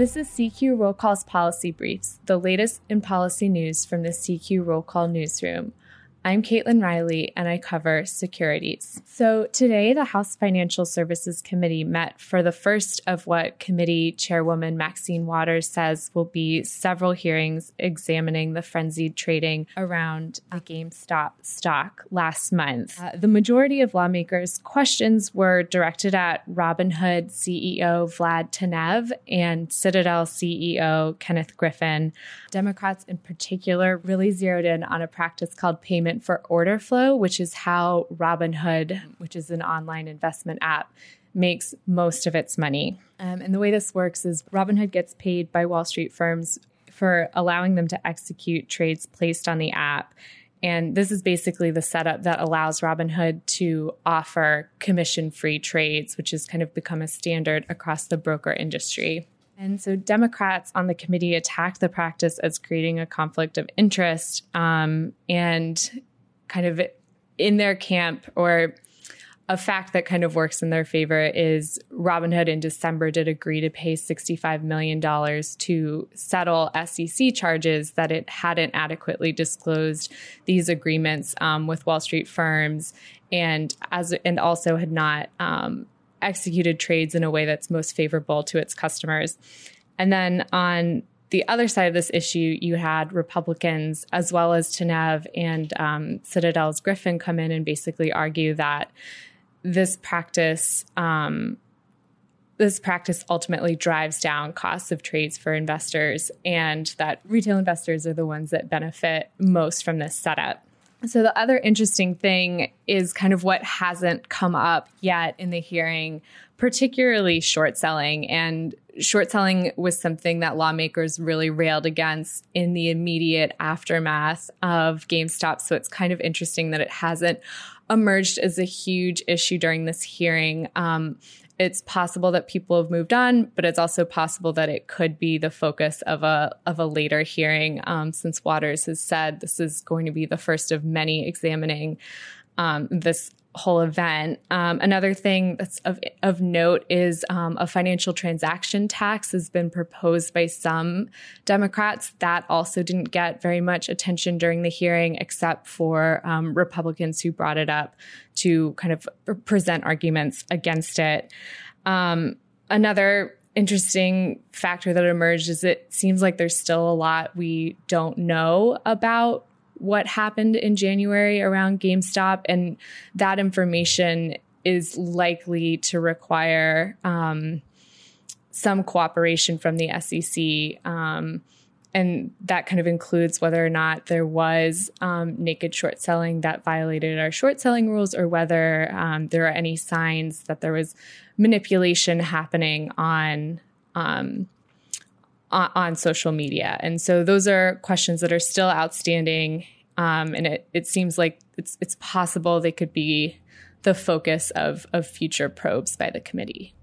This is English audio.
This is CQ Roll Call's Policy Briefs, the latest in policy news from the CQ Roll Call newsroom. I'm Caitlin Riley and I cover securities. So, today the House Financial Services Committee met for the first of what Committee Chairwoman Maxine Waters says will be several hearings examining the frenzied trading around the GameStop stock last month. Uh, the majority of lawmakers' questions were directed at Robinhood CEO Vlad Tenev and Citadel CEO Kenneth Griffin. Democrats, in particular, really zeroed in on a practice called payment for order flow, which is how Robinhood, which is an online investment app, makes most of its money. Um, and the way this works is Robinhood gets paid by Wall Street firms for allowing them to execute trades placed on the app. And this is basically the setup that allows Robinhood to offer commission free trades, which has kind of become a standard across the broker industry. And so Democrats on the committee attacked the practice as creating a conflict of interest um, and kind of in their camp or a fact that kind of works in their favor is Robinhood in December did agree to pay $65 million to settle SEC charges that it hadn't adequately disclosed these agreements um, with Wall Street firms and as and also had not um, executed trades in a way that's most favorable to its customers. And then on the other side of this issue, you had Republicans as well as Tenev and um, Citadel's Griffin come in and basically argue that this practice um, this practice ultimately drives down costs of trades for investors and that retail investors are the ones that benefit most from this setup. So, the other interesting thing is kind of what hasn't come up yet in the hearing, particularly short selling. And short selling was something that lawmakers really railed against in the immediate aftermath of GameStop. So, it's kind of interesting that it hasn't emerged as a huge issue during this hearing. Um, it's possible that people have moved on, but it's also possible that it could be the focus of a of a later hearing. Um, since Waters has said this is going to be the first of many examining um, this whole event. Um, another thing that's of, of note is um, a financial transaction tax has been proposed by some Democrats. That also didn't get very much attention during the hearing, except for um, Republicans who brought it up to kind of present arguments against it. Um, another interesting factor that emerged is it seems like there's still a lot we don't know about what happened in January around GameStop, and that information is likely to require um, some cooperation from the SEC. Um, and that kind of includes whether or not there was um, naked short selling that violated our short selling rules, or whether um, there are any signs that there was manipulation happening on um, on, on social media. And so those are questions that are still outstanding. Um, and it, it seems like it's, it's possible they could be the focus of, of future probes by the committee.